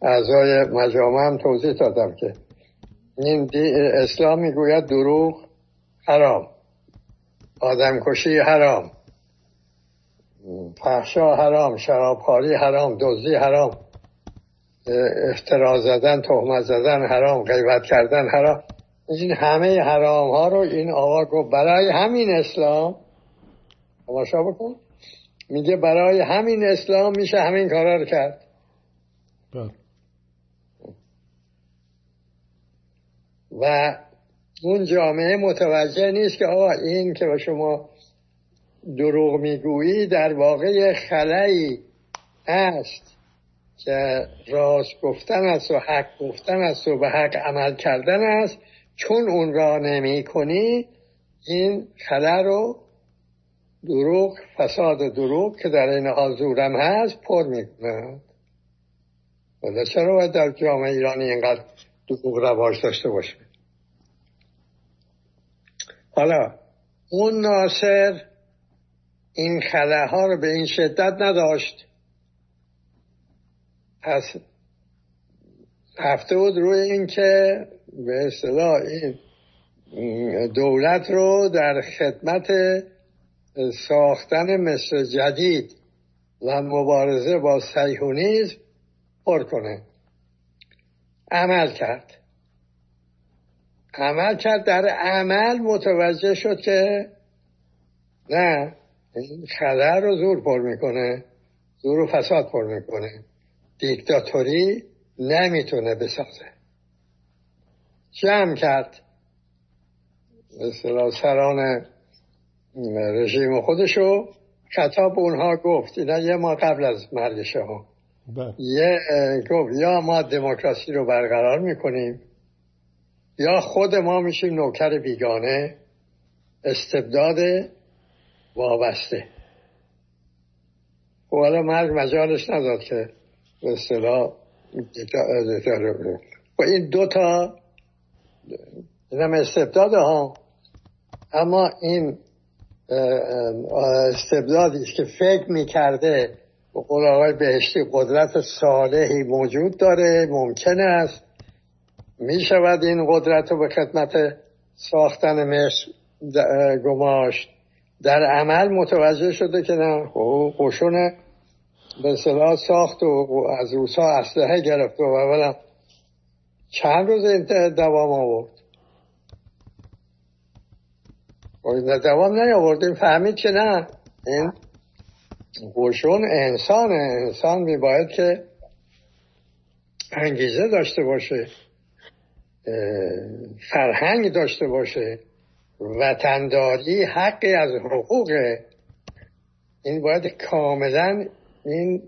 اعضای مجامع هم توضیح دادم که این اسلام می‌گوید دروغ حرام. آدمکشی حرام. فحشا حرام. شرابخواری حرام. دزدی حرام. افترا زدن تهمت زدن حرام. غیبت کردن حرام. این همه حرام ها رو این آقا گفت برای همین اسلام. تماشا بکن. میگه برای همین اسلام میشه همین کارا رو کرد. بله. و اون جامعه متوجه نیست که آقا این که با شما دروغ می‌گویی در واقع خلایی است که راست گفتن است و حق گفتن است و به حق عمل کردن است. چون اون را نمی کنی این خلا رو دروغ فساد دروغ که در این حال زورم هست پر می‌کنند ولی چرا باید در جامعه ایرانی اینقدر دروغ رواج داشته باشه؟ حالا اون ناصر این خلاها رو به این شدت نداشت. پس هفته بود روی این که به اصطلاح این دولت رو در خدمت ساختن مصر جدید و مبارزه با سیهونیزم پر کنه. عمل کرد. عمل کرد در عمل متوجه شد که نه این خلر رو زور پر می‌کنه زور و فساد پر می‌کنه. دیکتاتوری نمی‌تونه بسازه. جمع کرد؟ مثلا سران رژیم خودشو خطاب اونها گفت. اینا یه ما قبل از مرگ شاه بله. یه گفت یا ما دموکراسی رو برقرار می‌کنیم یا خود ما میشیم نوکر بیگانه استبداد وابسته. و حالا مرگ مجالش نداد که به اصطلاح و این دوتا اینم استبداد ها اما این استبدادی که فکر می‌کرده به قول آقای بهشتی قدرت صالحی موجود داره ممکن است می‌شود این قدرت رو به خدمت ساختن مصر گماشت. در عمل متوجه شده که نه خب، قشون به صلاح ساخت و از روسا اسلحه گرفت و اولا چند روز دوام آورد؟ و دوام نیاوردیم. فهمید که نه؟ این قشون انسان انسان میباید که انگیزه داشته باشه فرهنگ داشته باشه. وطنداری حقی از حقوق. این باید کاملا این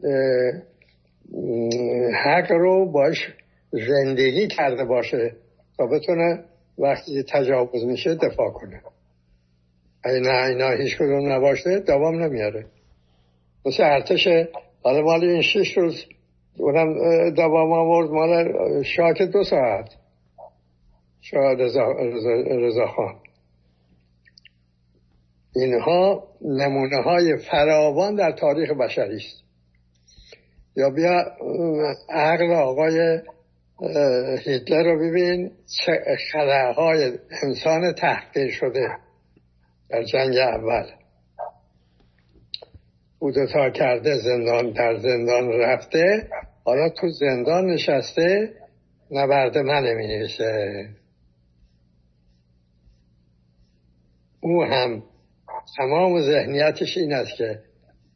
حق رو باش زندگی کرده باشه تا بتونه وقتی تجاوز میشه دفاع کنه. نه اینا هیچ کدوم نباشه دوام نمیاره. مثل ارتش حالا مال این شش روز اونم دوام آورد مال شاک دو ساعت. شاید رضا خان. اینها نمونه های فراوان در تاریخ بشری است. یا بیا عقل آقای هیتلر رو ببین چه های انسان تحقیر شده در جنگ اول. بودتا کرده زندان در زندان رفته. حالا تو زندان نشسته نبرد من او هم تمام ذهنیتش این است که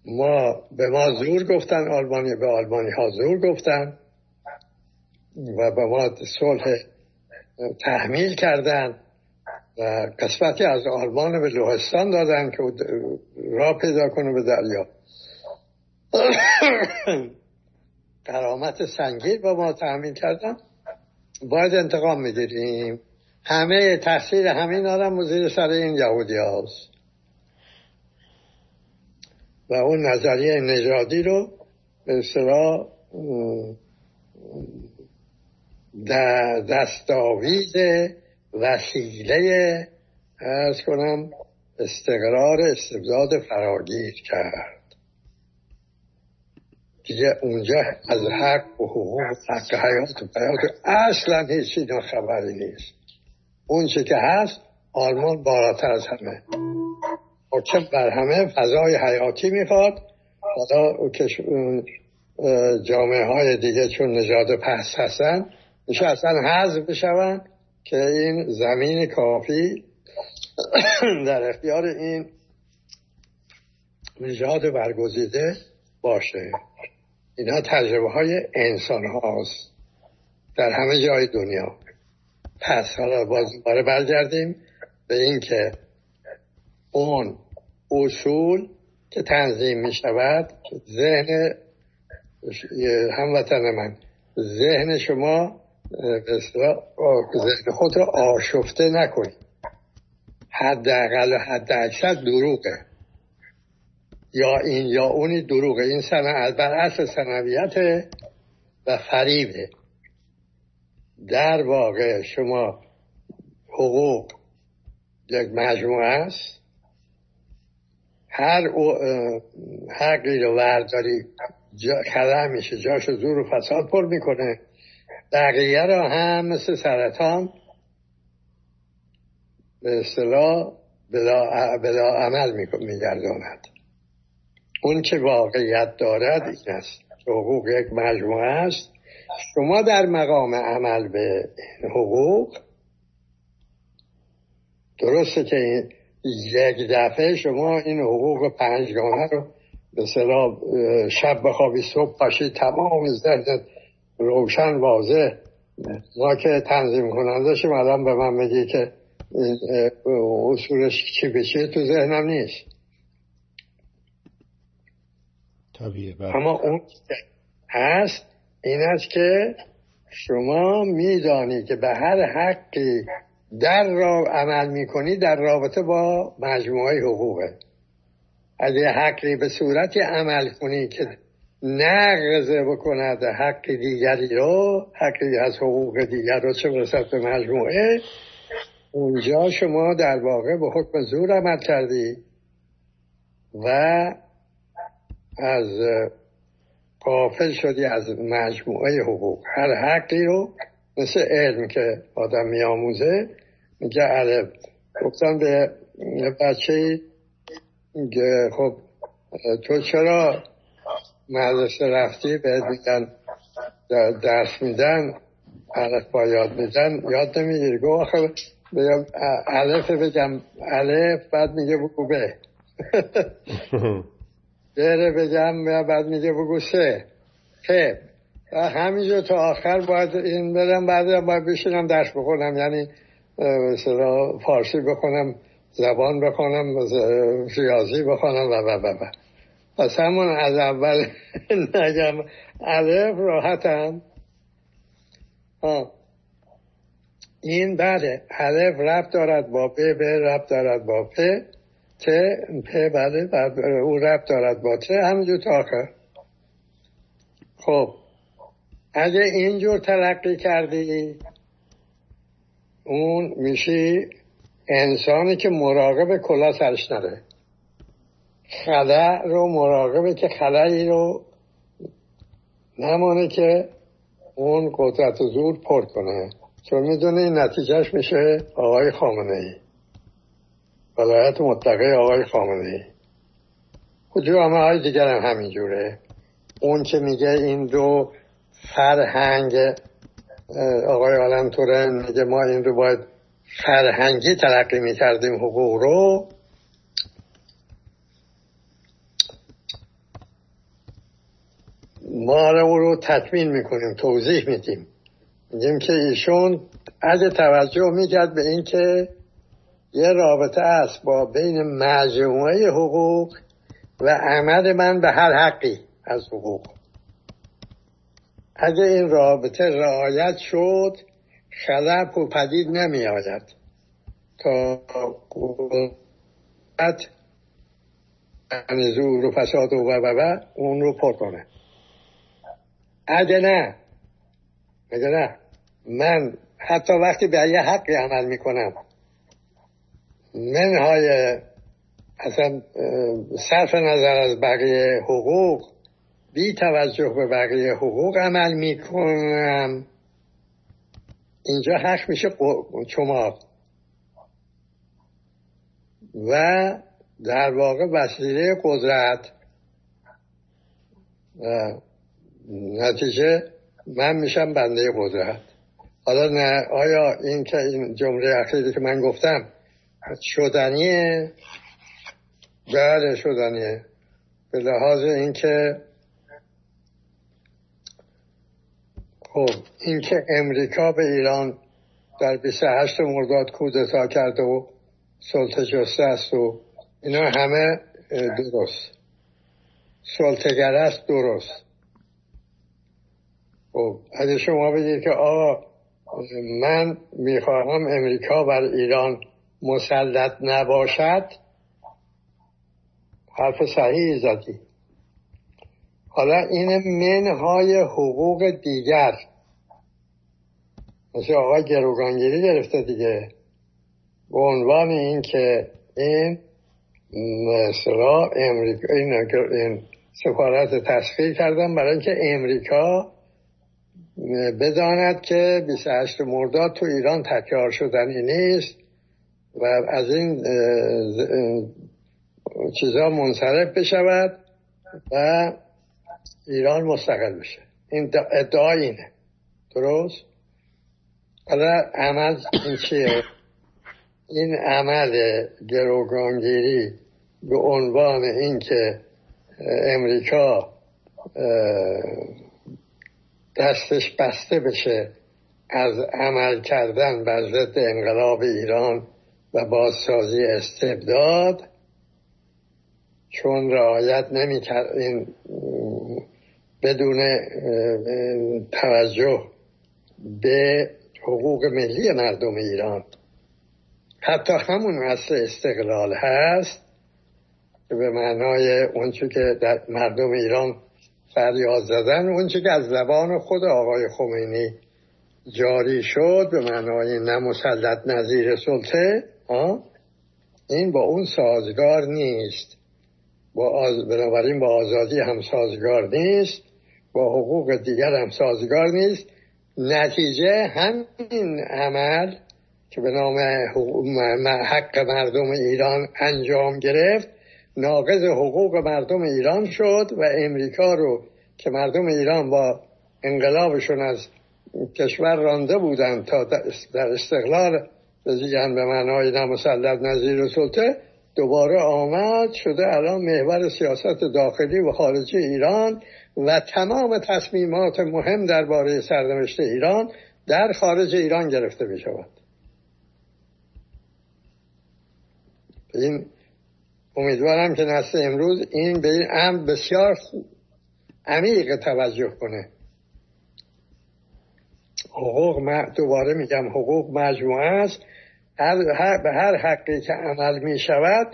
ما به ما زور گفتن آلمانی به آلمانی ها زور گفتن. و به ما صلح تحمیل کردن و قسمتی از آلمان به لوهستان دادن که را پیدا کنه به دریا. قرامت سنگین با ما تحمیل کردن. باید انتقام می‌گیریم همه تحصیل همین آدم زیر سر این یهودی هاست. و اون نظریه نژادی رو به اصطلاح در دستاویز وسیله ارز کنم استقرار استبداد فراگیر کرد. دیگه اونجا از حق و حقوق حق حیات و حیات اصلا هیچی خبری نیست. اون که هست آلمان بالاتر از همه. حکم بر همه فضای حیاتی می‌خواد. حالا جامعه های دیگه چون نژاد پس هستن میشه اصلا حذف بشون که این زمین کافی در اختیار این نژاد برگزیده باشه. اینا تجربه های انسان هاست در همه جای دنیا. پس حالا باز دوباره برگردیم به اینکه اون اصول که تنظیم می شود ذهن هموطن من ذهن شما خود را آشفته نکنید. حداقل و حد اکثر دروغه. یا این یا اونی دروغه. این سنه بر اصل سنویت و فریبه. در واقع شما حقوق یک مجموعه است. هر حقی رو ورداری جا میشه جاش زور و فساد پر می‌کنه. بقیه رو هم مثل سرطان به اصطلاح بلا, عمل میگرداند. اون که واقعیت دارد این است. حقوق یک مجموعه است. شما در مقام عمل به حقوق درسته که یک دفعه شما این حقوق پنجگانه رو به شب بخوابی صبح باشی تمام زرد روشن واضح. ما که تنظیم کننده شما الان به من میگی که اصولش چی بشه تو ذهنم نیست. طبیعه بله. اما اون هست این است که شما میدانی که به هر حقی در را عمل می‌کنی در رابطه با مجموعه حقوقه. اگه حقی به صورتی عمل کنی که نقضه بکند حق دیگری رو حقی از حقوق دیگر رو چه برسد به مجموعه. اونجا شما در واقع به حکم زور عمل کردی و از قافل شدی از مجموعه حقوق. هر حقی رو مثل علم که آدم میآموزه میگه علم گفتم به بچه خب تو چرا مدرسه رفتی به میگن درس میدن علف با یاد میدن یاد نمی‌گیری. گو آخه بگم علف بگم. علف بعد میگه بگو به بره بگم بعد میگه بگو سه خب همینجور تا آخر باید این برم بعد باید بشینم درس بخونم. یعنی مثلا فارسی بخونم زبان بخونم ریاضی بخونم و و و. پس همون از اول نگم الف راحتم این بله الف رب دارد با پ ب رب دارد با پ ت پ بله او رب دارد با ت همینجور تا آخر. خب. اگه اینجور تلقی کردی اون میشی انسانی که مراقب کلا سرش نره. خلع رو مراقبه که خلعی رو نمانه که اون قدرت و زور پر کنه. چون می‌دونه این نتیجهش میشه آقای خامنه ای ولایت مطلقه آقای خامنه ای همه های دیگر هم همینجوره. اون که میگه این دو فرهنگ آقای عالم تورن میگه ما این رو باید فرهنگی تلقی می‌کردیم حقوق رو ما رو رو تکمیل می‌کنیم توضیح میدیم. میگیم که ایشون از توجه می‌کرد به اینکه یه رابطه است با بین مجموعه حقوق و عمل من به هر حقی از حقوق. اگه این رابطه رعایت شد خلق و پدید نمی آید تا قدرت زور و فساد و و اون رو پر کنه. اگه نه. اگه نه. من حتی وقتی به یه حقی عمل می‌کنم منهای اصلا صرف نظر از بقیه حقوق بی توجه به بقیه حقوق عمل می‌کنم. اینجا حق میشه چماق و در واقع وسیله قدرت نتیجه من میشم بنده قدرت. حالا نه آیا این که این جمله اخیری که من گفتم شدنیه؟ بله شدنیه. به لحاظ اینکه خب اینکه امریکا به ایران در 28 مرداد کودتا کرده و سلطه جسته است و اینا همه درست. سلطگر است درست. خب اگه شما بگید که آقا من می‌خواهم امریکا بر ایران مسلط نباشد حرف صحیح زدی. حالا این منهای حقوق دیگر مثل آقای گروگانگیری گرفته دیگه به عنوان این که این مثلا امریکا این, سفارت تسخیر کردن برای اینکه امریکا بداند که 28 مرداد تو ایران تکرار شدنی نیست و از این چیزا منصرف بشود و ایران مستقل بشه این ادعا اینه درست؟ حالا عمل این چیه؟ این عمل گروگانگیری به عنوان اینکه امریکا دستش بسته بشه از عمل کردن بر ضد انقلاب ایران و بازسازی استبداد چون رعایت نمی این بدون توجه به حقوق ملی مردم ایران. حتی همون اصل استقلال هست به معنای اونچه که در مردم ایران فریاد زدن اونچه که از زبان خود آقای خمینی جاری شد به معنای نمسلط نظیر سلطه این با اون سازگار نیست. با آز... بنابراین با آزادی هم سازگار نیست با حقوق دیگر هم سازگار نیست. نتیجه همین عمل که به نام حق مردم ایران انجام گرفت ناقض حقوق مردم ایران شد و امریکا رو که مردم ایران با انقلابشون از کشور رانده بودند تا در استقلال بزیگن به معنای نمسلط نظیر و سلطه دوباره آمد شده الان محور سیاست داخلی و خارجی ایران و تمام تصمیمات مهم درباره سرنوشت ایران در خارج ایران گرفته می شود این امیدوارم که نسل امروز این به این امر بسیار عمیق توجه کنه. حقوق دوباره میگم حقوق مجموعه است. هر به هر حقی که عمل می شود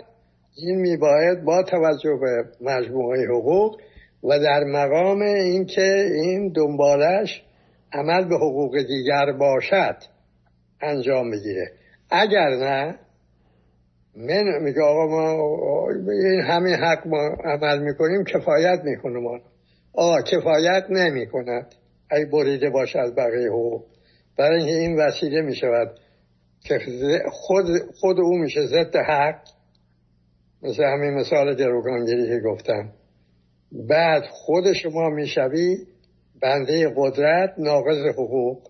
این می باید با توجه به مجموعه حقوق و در مقام اینکه این دنبالش عمل به حقوق دیگر باشد انجام بگیره اگر نه من میگه آقا ما این همین حق ما عمل می‌کنیم کفایت می‌کنه ما. آقا کفایت نمی کند ای بریده باشه از بقیه حقوق برای اینکه این وسیله می‌شود که خود, خود او میشه ضد حق. مثل همین مثال گروگانگیری که گفتم. بعد خود شما می‌شوی بنده قدرت ناقض حقوق.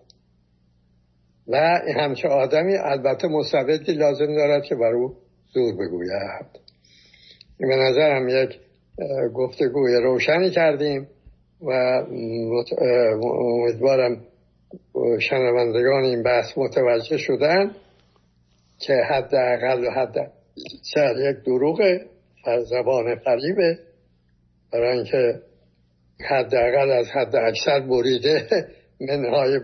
و همچه آدمی البته مستبدی لازم دارد که بر او زور بگوید. به نظرم یک گفتگوی روشنی کردیم و امیدوارم شنوندگان این بحث متوجه شدن که حداقل و حد سر یک دروغه زبان قریبه برای اینکه حداقل از حد اکثر بریده منهای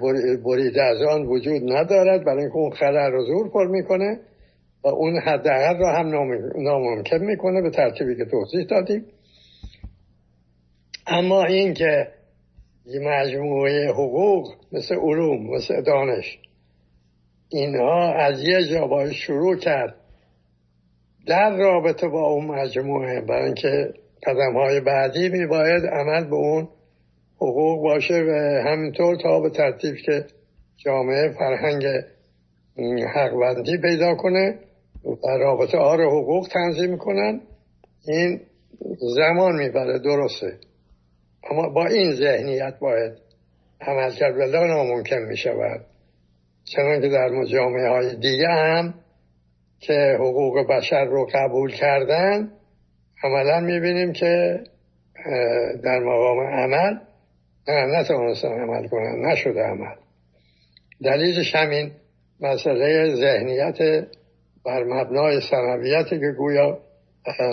بریده از آن وجود ندارد. برای اینکه اون خلع رو زور پر می‌کنه. و اون حداقل رو هم ناممکن می‌کنه به ترتیبی که توضیح دادیم. اما این که یه مجموعه حقوق مثل علوم مثل دانش اینها از یه جا شروع کرد در رابطه با اون مجموعه. برای اینکه قدم های بعدی می باید عمل به اون حقوق باشه و همینطور تا به ترتیب که جامعه فرهنگ حقبندی پیدا کنه. و رابطه آر حقوق تنظیم کنن این زمان می‌بره درسته. اما با این ذهنیت باید عمل کرد ولی ناممکن می شود چنان که در جامعه های دیگه هم که حقوق بشر رو قبول کردن عملا می‌بینیم که در مقام عمل نه نتوانستن عمل کنن نشده عمل. دلیلش همین مسئله ذهنیت بر مبنای سنویتی که گویا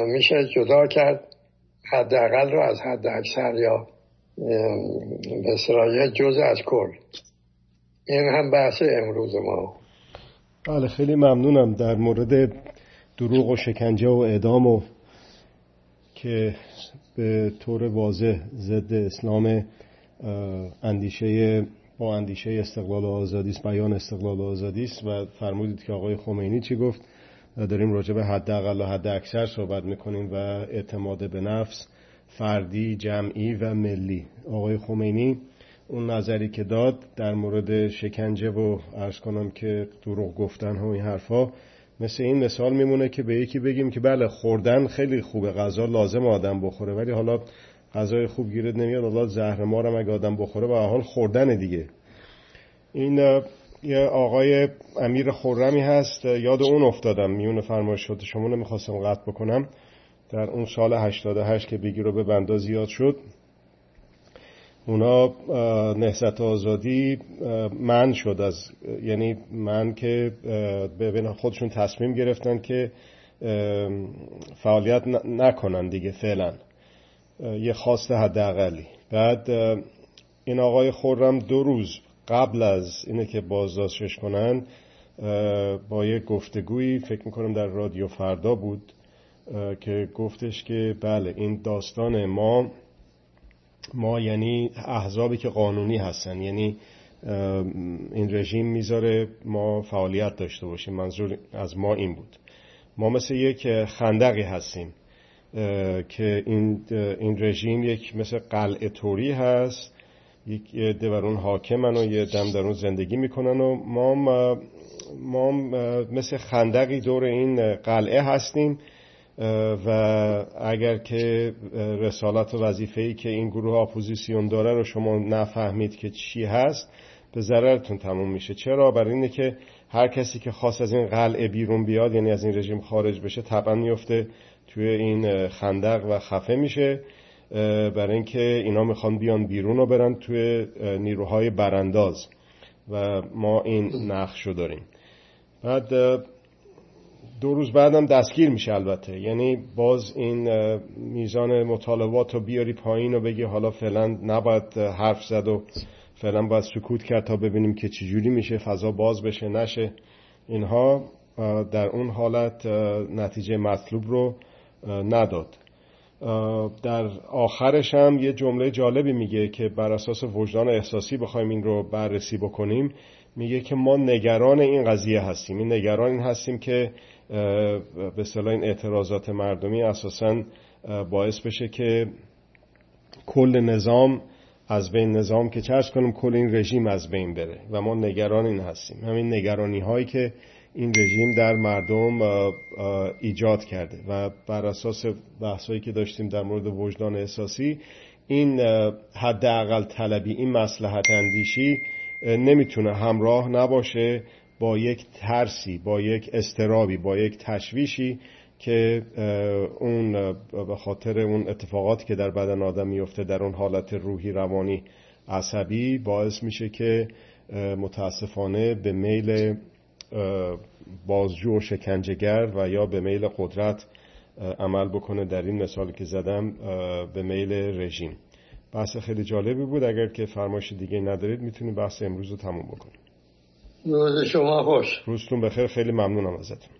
میشه جدا کرد حداقل رو از حد اکثر یا به جز از کل. این هم بحث امروز ما. بله خیلی ممنونم در مورد دروغ و شکنجه و اعدام و که به طور واضح ضد اسلام اندیشه با اندیشه استقلال و آزادی است بیان استقلال و آزادی است و فرمودید که آقای خمینی چی گفت؟ داریم راجع به حداقل و حد اکثر صحبت می‌کنیم و اعتماد به نفس فردی جمعی و ملی. آقای خمینی اون نظری که داد در مورد شکنجه و ارز کنم که دروغ گفتن و این حرفا مثل این مثال میمونه که به یکی بگیم که بله خوردن خیلی خوبه غذا لازم آدم بخوره ولی حالا غذای خوب گیرد نمیاد حالا زهر مارم اگه آدم بخوره و حال خوردن دیگه. این یه آقای امیر خورمی هست. یاد اون افتادم. میون فرمایشات شما نمی‌خواستم قطع بکنم. در اون سال 88 که بگیر به بندا زیاد شد اونا نهزت آزادی من شد از یعنی من که ببین خودشون تصمیم گرفتن که فعالیت نکنن دیگه فعلا. یه خواست حداقلی. بعد این آقای خورم دو روز قبل از اینه که بازداشتش کنن با یک گفتگویی فکر می‌کنم در رادیو فردا بود که گفتش که بله این داستان ما ما یعنی احزابی که قانونی هستن یعنی این رژیم می‌ذاره ما فعالیت داشته باشیم منظور از ما این بود. ما مثل یک خندقی هستیم. که این, این رژیم یک مثل قلعه توری هست. یک یه اون حاکمن و یه دم در اون زندگی می‌کنن و ما, ما مثل خندقی دور این قلعه هستیم. و اگر که رسالت و وظیفه ای که این گروه اپوزیسیون داره رو شما نفهمید که چی هست به ضررتون تموم میشه. چرا؟ برای اینه که هر کسی که خواست از این قلعه بیرون بیاد یعنی از این رژیم خارج بشه طبعا میفته توی این خندق و خفه میشه. برای اینکه اینا می‌خوان بیان بیرون و برن توی نیروهای برانداز. و ما این نقش رو داریم. بعد دو روز بعدم دستگیر میشه البته. یعنی باز این میزان مطالبات رو بیاری پایین و بگی حالا فعلا نباید حرف زد و فعلا باید سکوت کرد تا ببینیم که چجوری میشه فضا باز بشه نشه. اینها در اون حالت نتیجه مطلوب رو نداد. در آخرش هم یه جمله جالبی میگه که بر اساس وجدان احساسی بخوایم این رو بررسی بکنیم میگه که ما نگران این قضیه هستیم. این نگران این هستیم که به صلاح این اعتراضات مردمی اساسا باعث بشه که کل نظام از بین نظام که چرس کنیم کل این رژیم از بین بره و ما نگران این هستیم. همین نگرانی هایی که این رژیم در مردم ایجاد کرده و بر اساس بحثایی که داشتیم در مورد وجدان احساسی این حداقل طلبی این مسلحت اندیشی نمی‌تونه همراه نباشه با یک ترسی با یک استرابی با یک تشویشی که اون به خاطر اون اتفاقاتی که در بدن آدم میفته در اون حالت روحی روانی عصبی باعث میشه که متاسفانه به میل بازجو و شکنجهگر و یا به میل قدرت عمل بکنه در این مثالی که زدم به میل رژیم. بحث خیلی جالبی بود. اگر که فرمایش دیگه ندارید می‌تونید بحث امروز رو تموم بکنیم. روز شما خوش. روزتون بخیر. خیلی ممنونم ازتون.